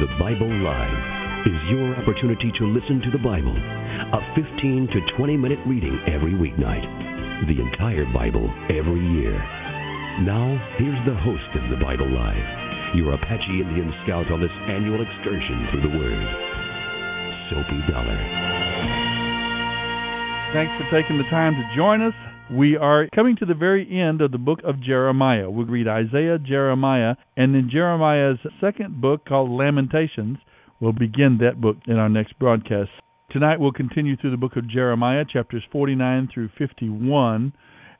The Bible Live is your opportunity to listen to the Bible, a 15 to 20 minute reading every weeknight, the entire Bible every year. Now, here's the host of the Bible Live, your Apache Indian scout on this annual excursion through the Word, Soapy Dollar. Thanks for taking the time to join us. We are coming to the very end of the book of Jeremiah. We'll read Isaiah, Jeremiah, and then Jeremiah's second book called Lamentations. We'll begin that book in our next broadcast. Tonight we'll continue through the book of Jeremiah, chapters 49 through 51.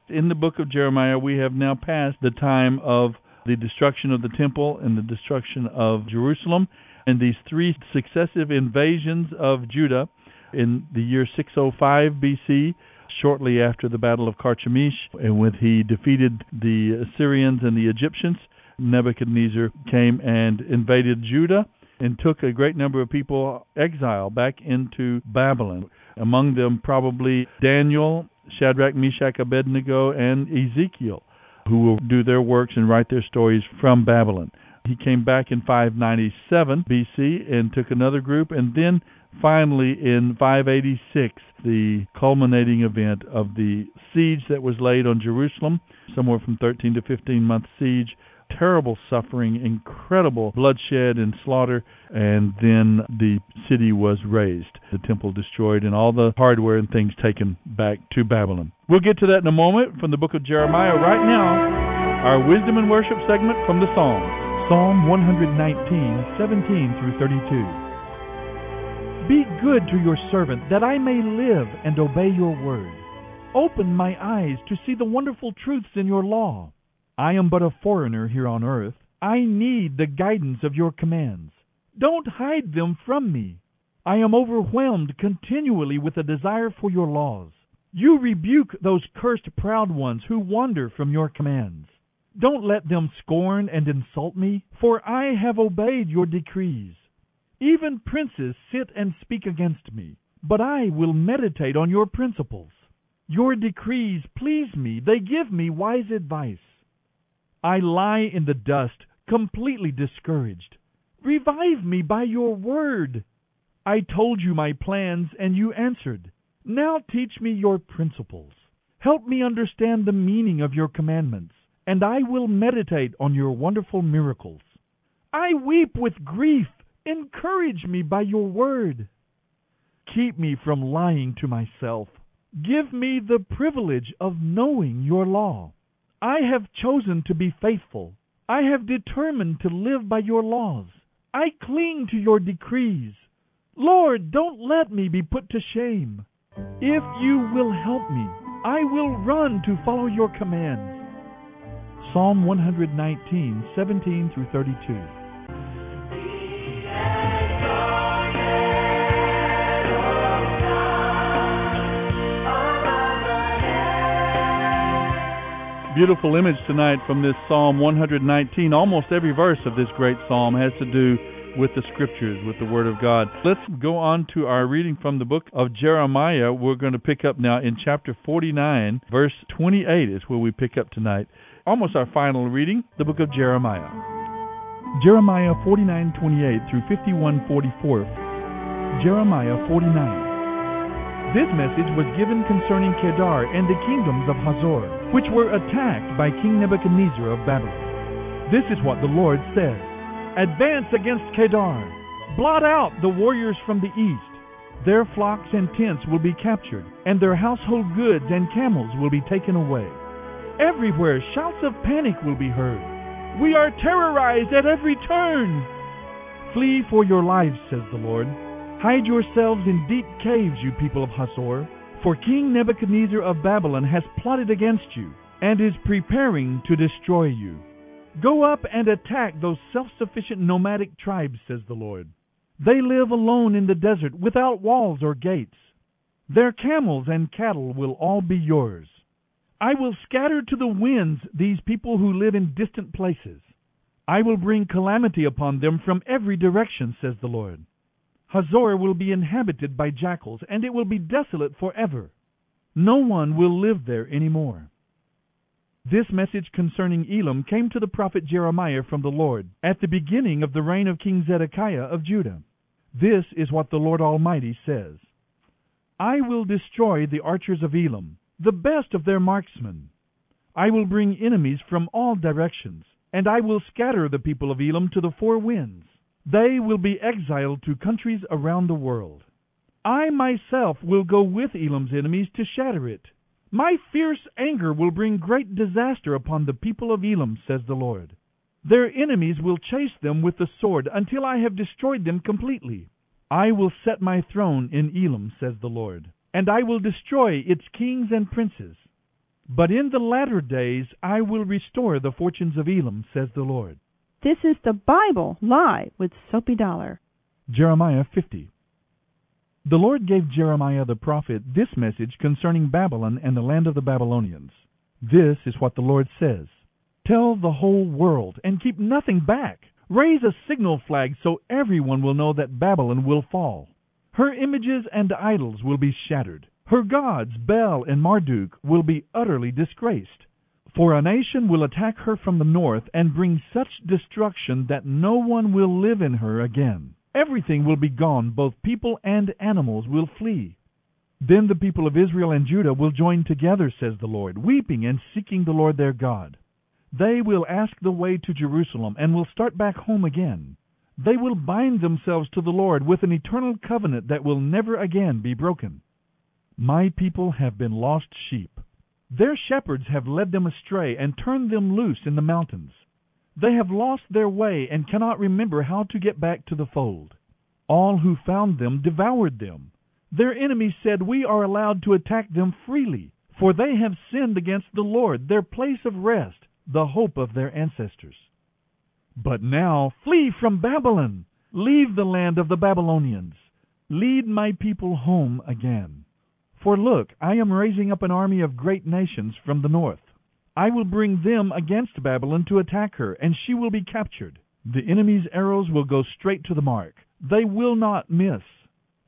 In the book of Jeremiah, we have now passed the time of the destruction of the temple and the destruction of Jerusalem, and these three successive invasions of Judah in the year 605 BC, shortly after the Battle of Carchemish, and when he defeated the Assyrians and the Egyptians, Nebuchadnezzar came and invaded Judah and took a great number of people exile back into Babylon. Among them, probably Daniel, Shadrach, Meshach, Abednego, and Ezekiel, who will do their works and write their stories from Babylon. He came back in 597 BC and took another group, and then finally in 586, the culminating event of the siege that was laid on Jerusalem, somewhere from 13 to 15 month siege, terrible suffering, incredible bloodshed and slaughter, and then the city was razed, the temple destroyed, and all the hardware and things taken back to Babylon. We'll get to that in a moment from the book of Jeremiah. Right now, our wisdom and worship segment from the Psalms. Psalm 119, 17 through 32. Be good to your servant, that I may live and obey your word. Open my eyes to see the wonderful truths in your law. I am but a foreigner here on earth. I need the guidance of your commands. Don't hide them from me. I am overwhelmed continually with a desire for your laws. You rebuke those cursed proud ones who wander from your commands. Don't let them scorn and insult me, for I have obeyed your decrees. Even princes sit and speak against me, but I will meditate on your principles. Your decrees please me, they give me wise advice. I lie in the dust, completely discouraged. Revive me by your word. I told you my plans, and you answered. Now teach me your principles. Help me understand the meaning of your commandments, and I will meditate on your wonderful miracles. I weep with grief. Encourage me by your word. Keep me from lying to myself. Give me the privilege of knowing your law. I have chosen to be faithful. I have determined to live by your laws. I cling to your decrees. Lord, don't let me be put to shame. If you will help me, I will run to follow your commands. Psalm 119, 17 through 32. Beautiful image tonight from this Psalm 119. Almost every verse of this great psalm has to do with the scriptures, with the Word of God. Let's go on to our reading from the book of Jeremiah. We're going to pick up now in chapter 49, verse 28 is where we pick up tonight. Almost our final reading, the book of Jeremiah. Jeremiah 49:28 through 51:44. Jeremiah 49. This message was given concerning Kedar and the kingdoms of Hazor, which were attacked by King Nebuchadnezzar of Babylon. This is what the Lord says Advance against Kedar, blot out the warriors from the east. Their flocks and tents will be captured, and their household goods and camels will be taken away. Everywhere shouts of panic will be heard. We are terrorized at every turn. Flee for your lives, says the Lord. Hide yourselves in deep caves, you people of Hazor, for King Nebuchadnezzar of Babylon has plotted against you and is preparing to destroy you. Go up and attack those self sufficient nomadic tribes, says the Lord. They live alone in the desert without walls or gates. Their camels and cattle will all be yours. I will scatter to the winds these people who live in distant places. I will bring calamity upon them from every direction, says the Lord. Hazor will be inhabited by jackals, and it will be desolate forever. No one will live there any more. This message concerning Elam came to the prophet Jeremiah from the Lord at the beginning of the reign of King Zedekiah of Judah. This is what the Lord Almighty says I will destroy the archers of Elam, the best of their marksmen. I will bring enemies from all directions, and I will scatter the people of Elam to the four winds. They will be exiled to countries around the world. I myself will go with Elam's enemies to shatter it. My fierce anger will bring great disaster upon the people of Elam, says the Lord. Their enemies will chase them with the sword until I have destroyed them completely. I will set my throne in Elam, says the Lord, and I will destroy its kings and princes. But in the latter days I will restore the fortunes of Elam, says the Lord. This is the Bible Live with Soapy Dollar. Jeremiah 50. The Lord gave Jeremiah the prophet this message concerning Babylon and the land of the Babylonians. This is what the Lord says Tell the whole world and keep nothing back. Raise a signal flag so everyone will know that Babylon will fall. Her images and idols will be shattered. Her gods, Bel and Marduk, will be utterly disgraced. For a nation will attack her from the north and bring such destruction that no one will live in her again. Everything will be gone, both people and animals will flee. Then the people of Israel and Judah will join together, says the Lord, weeping and seeking the Lord their God. They will ask the way to Jerusalem and will start back home again. They will bind themselves to the Lord with an eternal covenant that will never again be broken. My people have been lost sheep. Their shepherds have led them astray and turned them loose in the mountains. They have lost their way and cannot remember how to get back to the fold. All who found them devoured them. Their enemies said, We are allowed to attack them freely, for they have sinned against the Lord, their place of rest, the hope of their ancestors. But now flee from Babylon. Leave the land of the Babylonians. Lead my people home again. For look, I am raising up an army of great nations from the north. I will bring them against Babylon to attack her, and she will be captured. The enemy's arrows will go straight to the mark. They will not miss.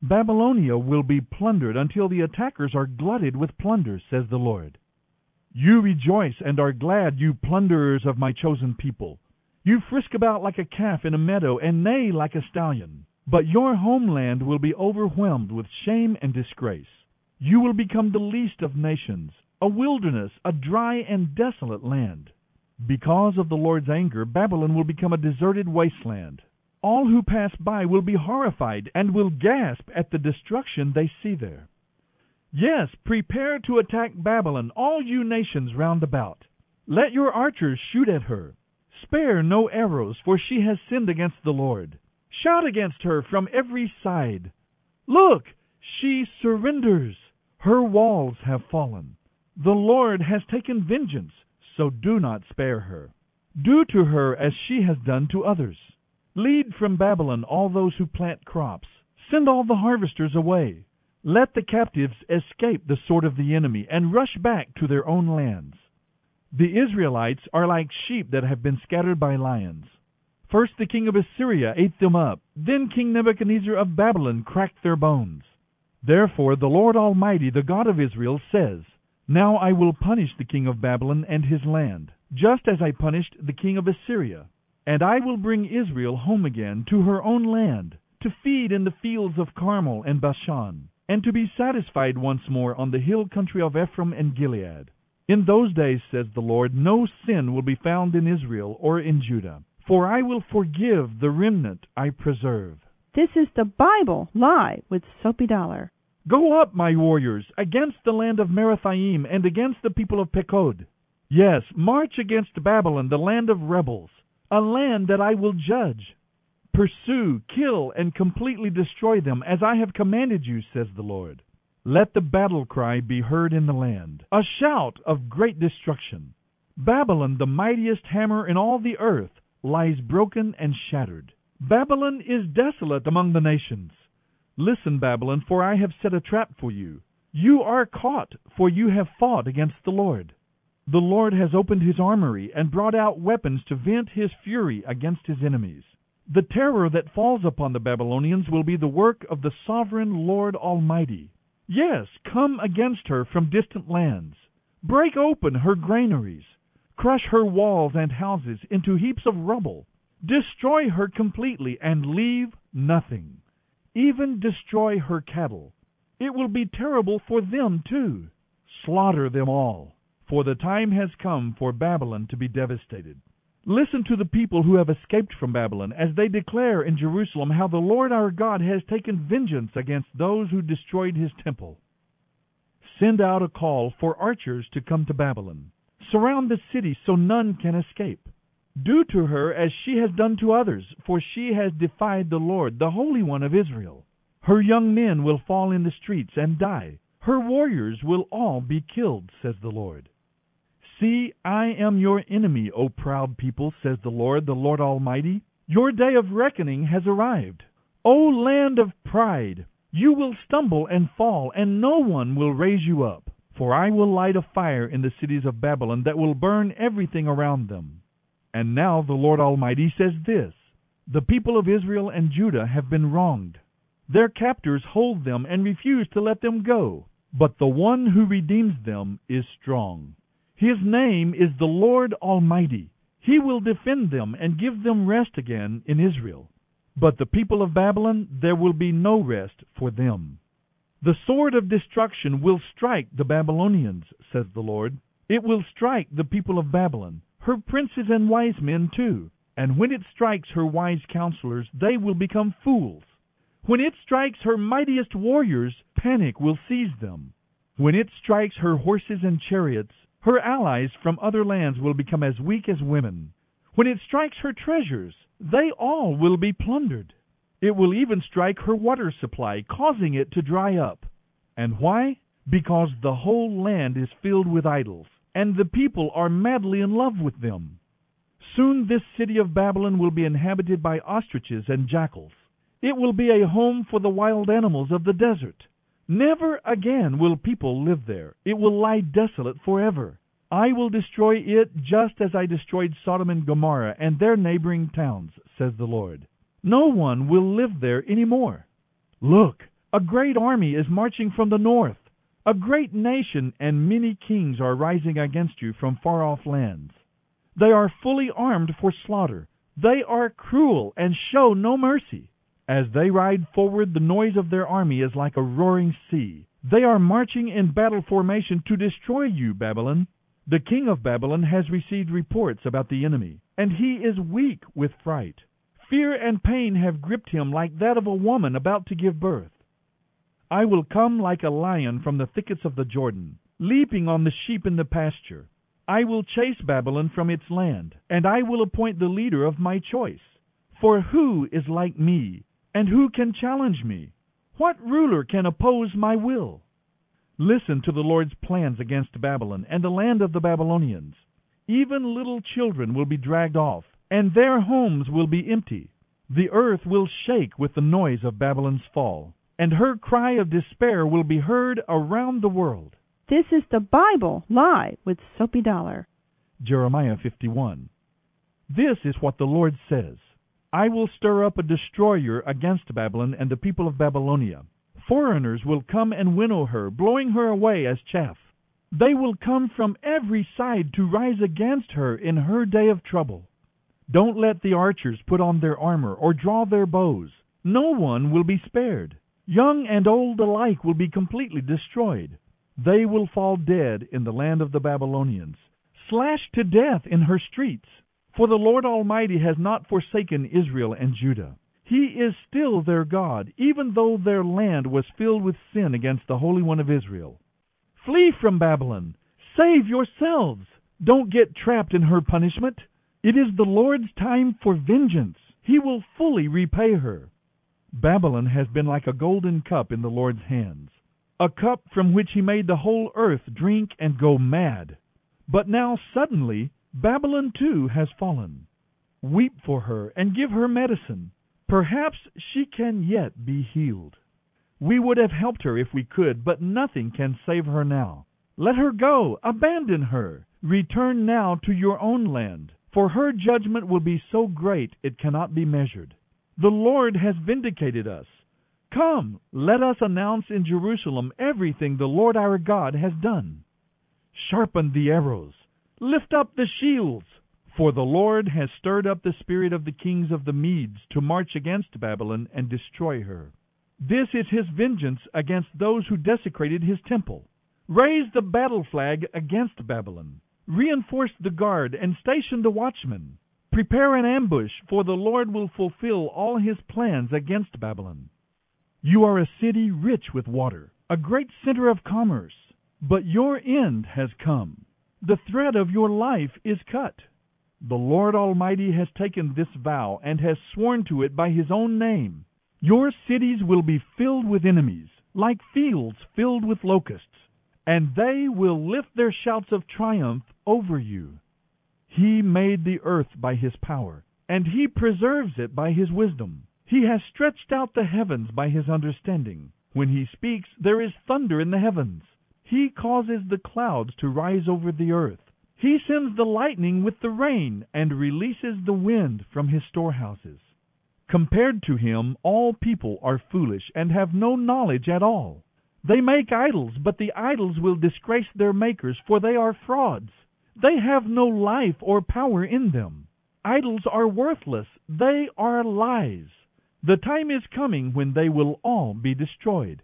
Babylonia will be plundered until the attackers are glutted with plunder, says the Lord. You rejoice and are glad, you plunderers of my chosen people. You frisk about like a calf in a meadow and neigh like a stallion. But your homeland will be overwhelmed with shame and disgrace. You will become the least of nations, a wilderness, a dry and desolate land. Because of the Lord's anger, Babylon will become a deserted wasteland. All who pass by will be horrified and will gasp at the destruction they see there. Yes, prepare to attack Babylon, all you nations round about. Let your archers shoot at her. Spare no arrows, for she has sinned against the Lord. Shout against her from every side. Look, she surrenders. Her walls have fallen. The Lord has taken vengeance, so do not spare her. Do to her as she has done to others. Lead from Babylon all those who plant crops. Send all the harvesters away. Let the captives escape the sword of the enemy and rush back to their own lands. The Israelites are like sheep that have been scattered by lions. First the king of Assyria ate them up. Then King Nebuchadnezzar of Babylon cracked their bones. Therefore the Lord Almighty, the God of Israel, says, Now I will punish the king of Babylon and his land, just as I punished the king of Assyria. And I will bring Israel home again to her own land, to feed in the fields of Carmel and Bashan, and to be satisfied once more on the hill country of Ephraim and Gilead. In those days, says the Lord, no sin will be found in Israel or in Judah, for I will forgive the remnant I preserve. This is the Bible Live with Soapy Dollar. Go up, my warriors, against the land of Merathaim and against the people of Pekod. Yes, march against Babylon, the land of rebels, a land that I will judge. Pursue, kill, and completely destroy them, as I have commanded you, says the Lord. Let the battle cry be heard in the land, a shout of great destruction. Babylon, the mightiest hammer in all the earth, lies broken and shattered. Babylon is desolate among the nations. Listen, Babylon, for I have set a trap for you. You are caught, for you have fought against the Lord. The Lord has opened his armory and brought out weapons to vent his fury against his enemies. The terror that falls upon the Babylonians will be the work of the sovereign Lord Almighty. Yes, come against her from distant lands. Break open her granaries. Crush her walls and houses into heaps of rubble. Destroy her completely and leave nothing even destroy her cattle. It will be terrible for them too. Slaughter them all, for the time has come for Babylon to be devastated. Listen to the people who have escaped from Babylon as they declare in Jerusalem how the Lord our God has taken vengeance against those who destroyed his temple. Send out a call for archers to come to Babylon. Surround the city so none can escape. Do to her as she has done to others, for she has defied the Lord, the Holy One of Israel. Her young men will fall in the streets and die. Her warriors will all be killed, says the Lord. See, I am your enemy, O proud people, says the Lord, the Lord Almighty. Your day of reckoning has arrived. O land of pride, you will stumble and fall, and no one will raise you up. For I will light a fire in the cities of Babylon that will burn everything around them. And now the Lord Almighty says this The people of Israel and Judah have been wronged. Their captors hold them and refuse to let them go. But the one who redeems them is strong. His name is the Lord Almighty. He will defend them and give them rest again in Israel. But the people of Babylon, there will be no rest for them. The sword of destruction will strike the Babylonians, says the Lord. It will strike the people of Babylon her princes and wise men too. And when it strikes her wise counselors, they will become fools. When it strikes her mightiest warriors, panic will seize them. When it strikes her horses and chariots, her allies from other lands will become as weak as women. When it strikes her treasures, they all will be plundered. It will even strike her water supply, causing it to dry up. And why? Because the whole land is filled with idols and the people are madly in love with them. Soon this city of Babylon will be inhabited by ostriches and jackals. It will be a home for the wild animals of the desert. Never again will people live there. It will lie desolate forever. I will destroy it just as I destroyed Sodom and Gomorrah and their neighboring towns, says the Lord. No one will live there any more. Look, a great army is marching from the north. A great nation and many kings are rising against you from far off lands. They are fully armed for slaughter. They are cruel and show no mercy. As they ride forward, the noise of their army is like a roaring sea. They are marching in battle formation to destroy you, Babylon. The king of Babylon has received reports about the enemy, and he is weak with fright. Fear and pain have gripped him like that of a woman about to give birth. I will come like a lion from the thickets of the Jordan, leaping on the sheep in the pasture. I will chase Babylon from its land, and I will appoint the leader of my choice. For who is like me, and who can challenge me? What ruler can oppose my will? Listen to the Lord's plans against Babylon and the land of the Babylonians. Even little children will be dragged off, and their homes will be empty. The earth will shake with the noise of Babylon's fall and her cry of despair will be heard around the world. This is the Bible Live with Soapy Dollar. Jeremiah 51. This is what the Lord says I will stir up a destroyer against Babylon and the people of Babylonia. Foreigners will come and winnow her, blowing her away as chaff. They will come from every side to rise against her in her day of trouble. Don't let the archers put on their armor or draw their bows. No one will be spared. Young and old alike will be completely destroyed. They will fall dead in the land of the Babylonians, slashed to death in her streets. For the Lord Almighty has not forsaken Israel and Judah. He is still their God, even though their land was filled with sin against the Holy One of Israel. Flee from Babylon. Save yourselves. Don't get trapped in her punishment. It is the Lord's time for vengeance. He will fully repay her. Babylon has been like a golden cup in the Lord's hands, a cup from which he made the whole earth drink and go mad. But now suddenly Babylon too has fallen. Weep for her and give her medicine. Perhaps she can yet be healed. We would have helped her if we could, but nothing can save her now. Let her go. Abandon her. Return now to your own land, for her judgment will be so great it cannot be measured. The Lord has vindicated us. Come, let us announce in Jerusalem everything the Lord our God has done. Sharpen the arrows. Lift up the shields! For the Lord has stirred up the spirit of the kings of the Medes to march against Babylon and destroy her. This is his vengeance against those who desecrated his temple. Raise the battle flag against Babylon. Reinforce the guard and station the watchmen. Prepare an ambush, for the Lord will fulfill all his plans against Babylon. You are a city rich with water, a great center of commerce, but your end has come the thread of your life is cut. The Lord Almighty has taken this vow and has sworn to it by his own name. Your cities will be filled with enemies, like fields filled with locusts, and they will lift their shouts of triumph over you. He made the earth by his power, and he preserves it by his wisdom. He has stretched out the heavens by his understanding. When he speaks, there is thunder in the heavens. He causes the clouds to rise over the earth. He sends the lightning with the rain, and releases the wind from his storehouses. Compared to him, all people are foolish and have no knowledge at all. They make idols, but the idols will disgrace their makers, for they are frauds. They have no life or power in them. Idols are worthless, they are lies. The time is coming when they will all be destroyed.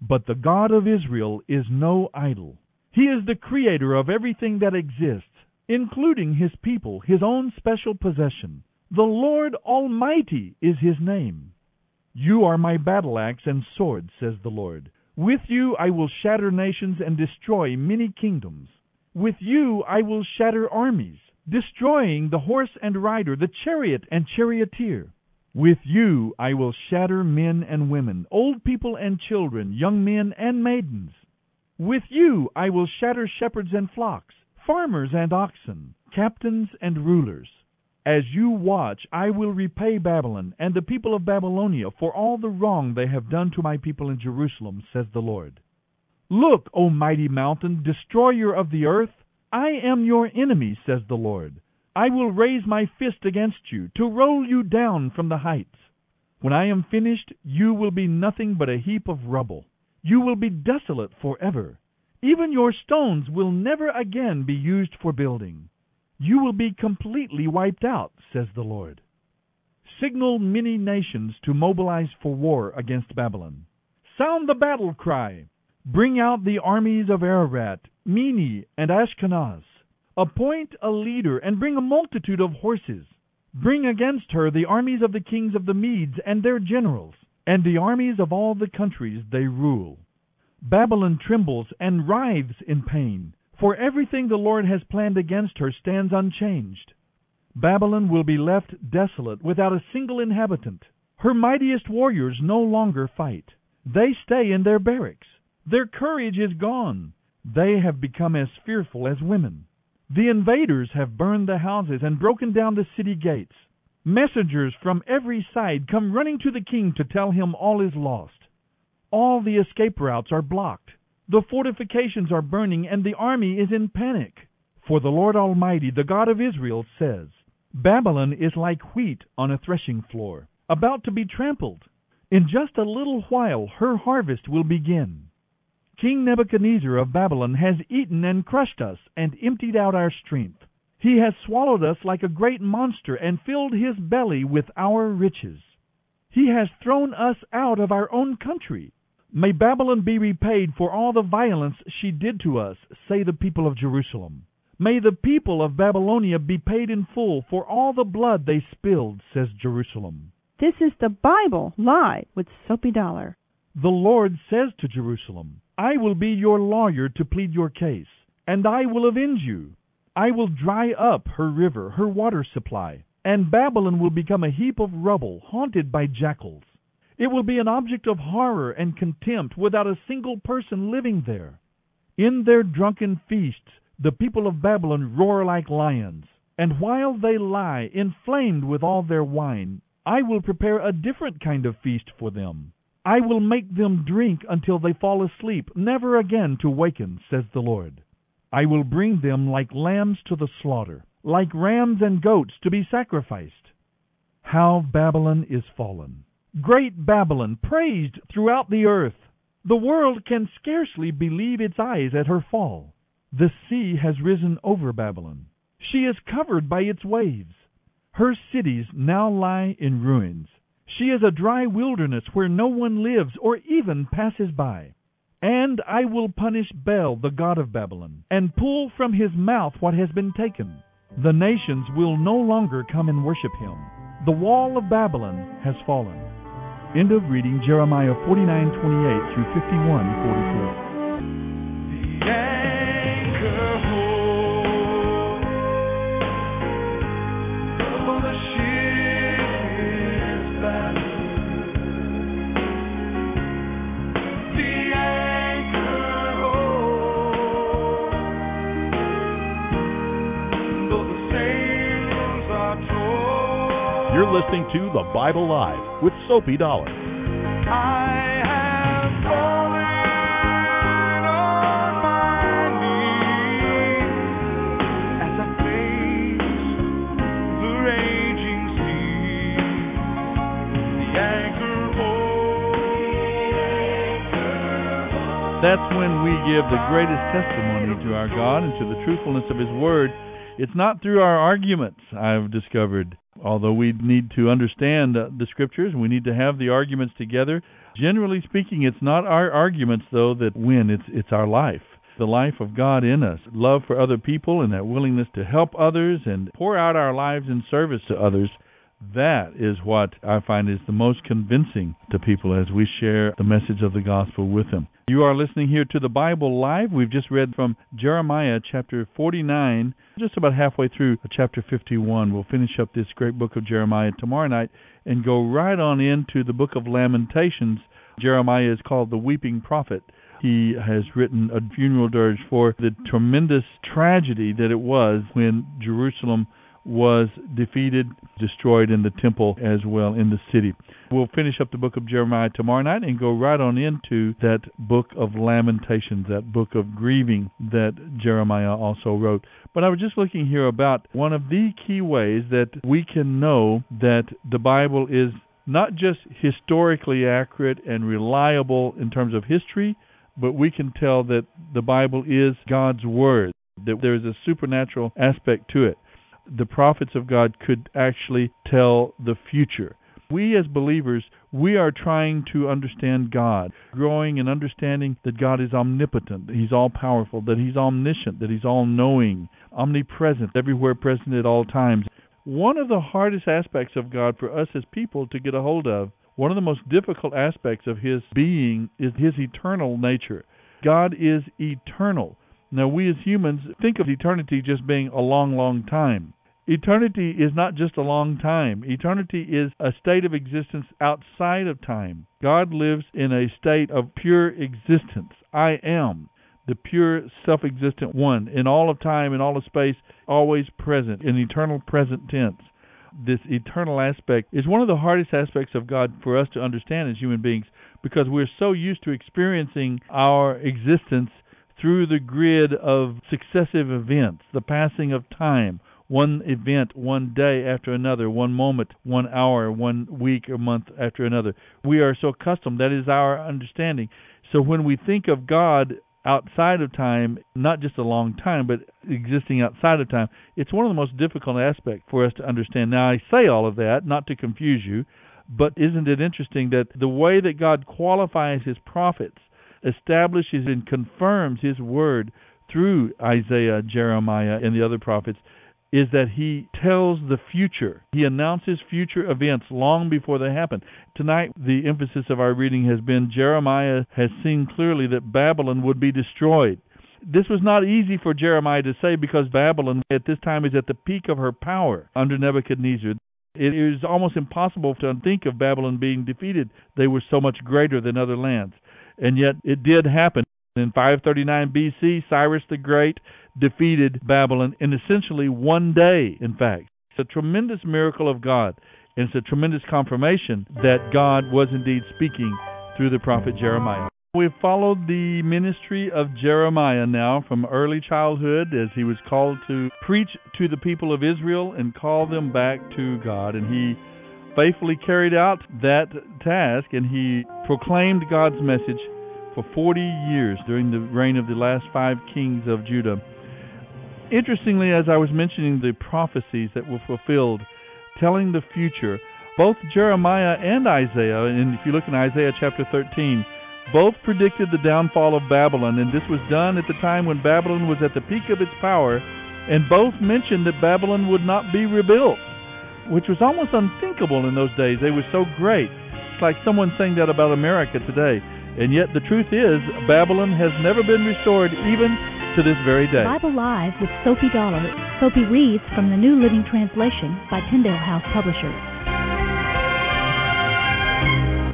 But the God of Israel is no idol. He is the creator of everything that exists, including his people, his own special possession. The Lord Almighty is his name. You are my battle axe and sword, says the Lord. With you I will shatter nations and destroy many kingdoms. With you I will shatter armies, destroying the horse and rider, the chariot and charioteer. With you I will shatter men and women, old people and children, young men and maidens. With you I will shatter shepherds and flocks, farmers and oxen, captains and rulers. As you watch, I will repay Babylon and the people of Babylonia for all the wrong they have done to my people in Jerusalem, says the Lord. Look, O mighty mountain, destroyer of the earth, I am your enemy, says the Lord. I will raise my fist against you, to roll you down from the heights. When I am finished, you will be nothing but a heap of rubble. You will be desolate forever. Even your stones will never again be used for building. You will be completely wiped out, says the Lord. Signal many nations to mobilize for war against Babylon. Sound the battle cry. Bring out the armies of Ararat, Minni, and Ashkenaz. Appoint a leader, and bring a multitude of horses. Bring against her the armies of the kings of the Medes and their generals, and the armies of all the countries they rule. Babylon trembles and writhes in pain, for everything the Lord has planned against her stands unchanged. Babylon will be left desolate without a single inhabitant. Her mightiest warriors no longer fight. They stay in their barracks. Their courage is gone. They have become as fearful as women. The invaders have burned the houses and broken down the city gates. Messengers from every side come running to the king to tell him all is lost. All the escape routes are blocked. The fortifications are burning, and the army is in panic. For the Lord Almighty, the God of Israel, says, Babylon is like wheat on a threshing floor, about to be trampled. In just a little while her harvest will begin. King Nebuchadnezzar of Babylon has eaten and crushed us and emptied out our strength. He has swallowed us like a great monster and filled his belly with our riches. He has thrown us out of our own country. May Babylon be repaid for all the violence she did to us, say the people of Jerusalem. May the people of Babylonia be paid in full for all the blood they spilled, says Jerusalem. This is the Bible Live with Soapy Dollar. The Lord says to Jerusalem, I will be your lawyer to plead your case, and I will avenge you. I will dry up her river, her water supply, and Babylon will become a heap of rubble, haunted by jackals. It will be an object of horror and contempt, without a single person living there. In their drunken feasts, the people of Babylon roar like lions, and while they lie, inflamed with all their wine, I will prepare a different kind of feast for them. I will make them drink until they fall asleep, never again to waken, says the Lord. I will bring them like lambs to the slaughter, like rams and goats to be sacrificed. How Babylon is fallen! Great Babylon, praised throughout the earth! The world can scarcely believe its eyes at her fall. The sea has risen over Babylon. She is covered by its waves. Her cities now lie in ruins. She is a dry wilderness where no one lives or even passes by. And I will punish Bel, the god of Babylon, and pull from his mouth what has been taken. The nations will no longer come and worship him. The wall of Babylon has fallen. End of reading Jeremiah 49:28 through 51:44. Bible Live with Soapy Dollar. That's when we give the greatest testimony to our God and to the truthfulness of His Word. It's not through our arguments, I've discovered. Although we need to understand uh, the Scriptures, we need to have the arguments together. Generally speaking, it's not our arguments, though, that win. It's it's our life, the life of God in us, love for other people, and that willingness to help others and pour out our lives in service to others. That is what I find is the most convincing to people as we share the message of the gospel with them. You are listening here to the Bible Live. We've just read from Jeremiah chapter 49, just about halfway through chapter 51. We'll finish up this great book of Jeremiah tomorrow night and go right on into the book of Lamentations. Jeremiah is called the weeping prophet. He has written a funeral dirge for the tremendous tragedy that it was when Jerusalem was defeated, destroyed in the temple as well in the city. We'll finish up the book of Jeremiah tomorrow night and go right on into that book of Lamentations, that book of grieving that Jeremiah also wrote. But I was just looking here about one of the key ways that we can know that the Bible is not just historically accurate and reliable in terms of history, but we can tell that the Bible is God's Word, that there is a supernatural aspect to it the prophets of God could actually tell the future. We as believers, we are trying to understand God, growing in understanding that God is omnipotent, that He's all powerful, that He's omniscient, that He's all knowing, omnipresent, everywhere present at all times. One of the hardest aspects of God for us as people to get a hold of, one of the most difficult aspects of His being is His eternal nature. God is eternal. Now, we as humans think of eternity just being a long, long time. Eternity is not just a long time. Eternity is a state of existence outside of time. God lives in a state of pure existence. I am the pure self existent one in all of time and all of space, always present, in eternal present tense. This eternal aspect is one of the hardest aspects of God for us to understand as human beings because we're so used to experiencing our existence through the grid of successive events, the passing of time, one event, one day after another, one moment, one hour, one week or month after another. We are so accustomed, that is our understanding. So when we think of God outside of time, not just a long time, but existing outside of time, it's one of the most difficult aspects for us to understand. Now, I say all of that not to confuse you, but isn't it interesting that the way that God qualifies his prophets, establishes and confirms his word through Isaiah, Jeremiah, and the other prophets is that he tells the future. He announces future events long before they happen. Tonight, the emphasis of our reading has been Jeremiah has seen clearly that Babylon would be destroyed. This was not easy for Jeremiah to say because Babylon at this time is at the peak of her power under Nebuchadnezzar. It is almost impossible to think of Babylon being defeated. They were so much greater than other lands. And yet it did happen. In 539 BC, Cyrus the Great defeated Babylon in essentially one day, in fact. It's a tremendous miracle of God, and it's a tremendous confirmation that God was indeed speaking through the prophet Jeremiah. We've followed the ministry of Jeremiah now from early childhood as he was called to preach to the people of Israel and call them back to God. And he faithfully carried out that task and he proclaimed God's message for 40 years during the reign of the last five kings of Judah. Interestingly, as I was mentioning the prophecies that were fulfilled, telling the future, both Jeremiah and Isaiah, and if you look in Isaiah chapter 13, both predicted the downfall of Babylon, and this was done at the time when Babylon was at the peak of its power, and both mentioned that Babylon would not be rebuilt, which was almost unthinkable in those days. They were so great. It's like someone saying that about America today. And yet the truth is, Babylon has never been restored even to this very day. Bible Live with Soapy Dollar. Soapy reads from the New Living Translation by Tyndale House Publishers.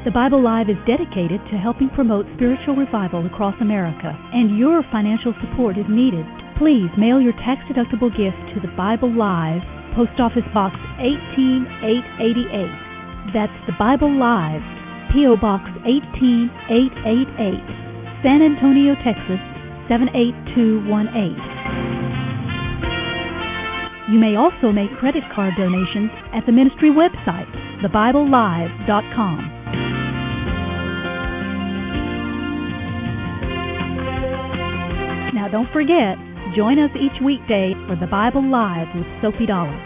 The Bible Live is dedicated to helping promote spiritual revival across America, and your financial support is needed. Please mail your tax deductible gift to the Bible Live, Post Office Box 18888. That's the Bible Live, P.O. Box 18888, San Antonio, Texas 78218. You may also make credit card donations at the ministry website, thebiblelive.com. Now don't forget, join us each weekday for the Bible Live with Soapy Dollar.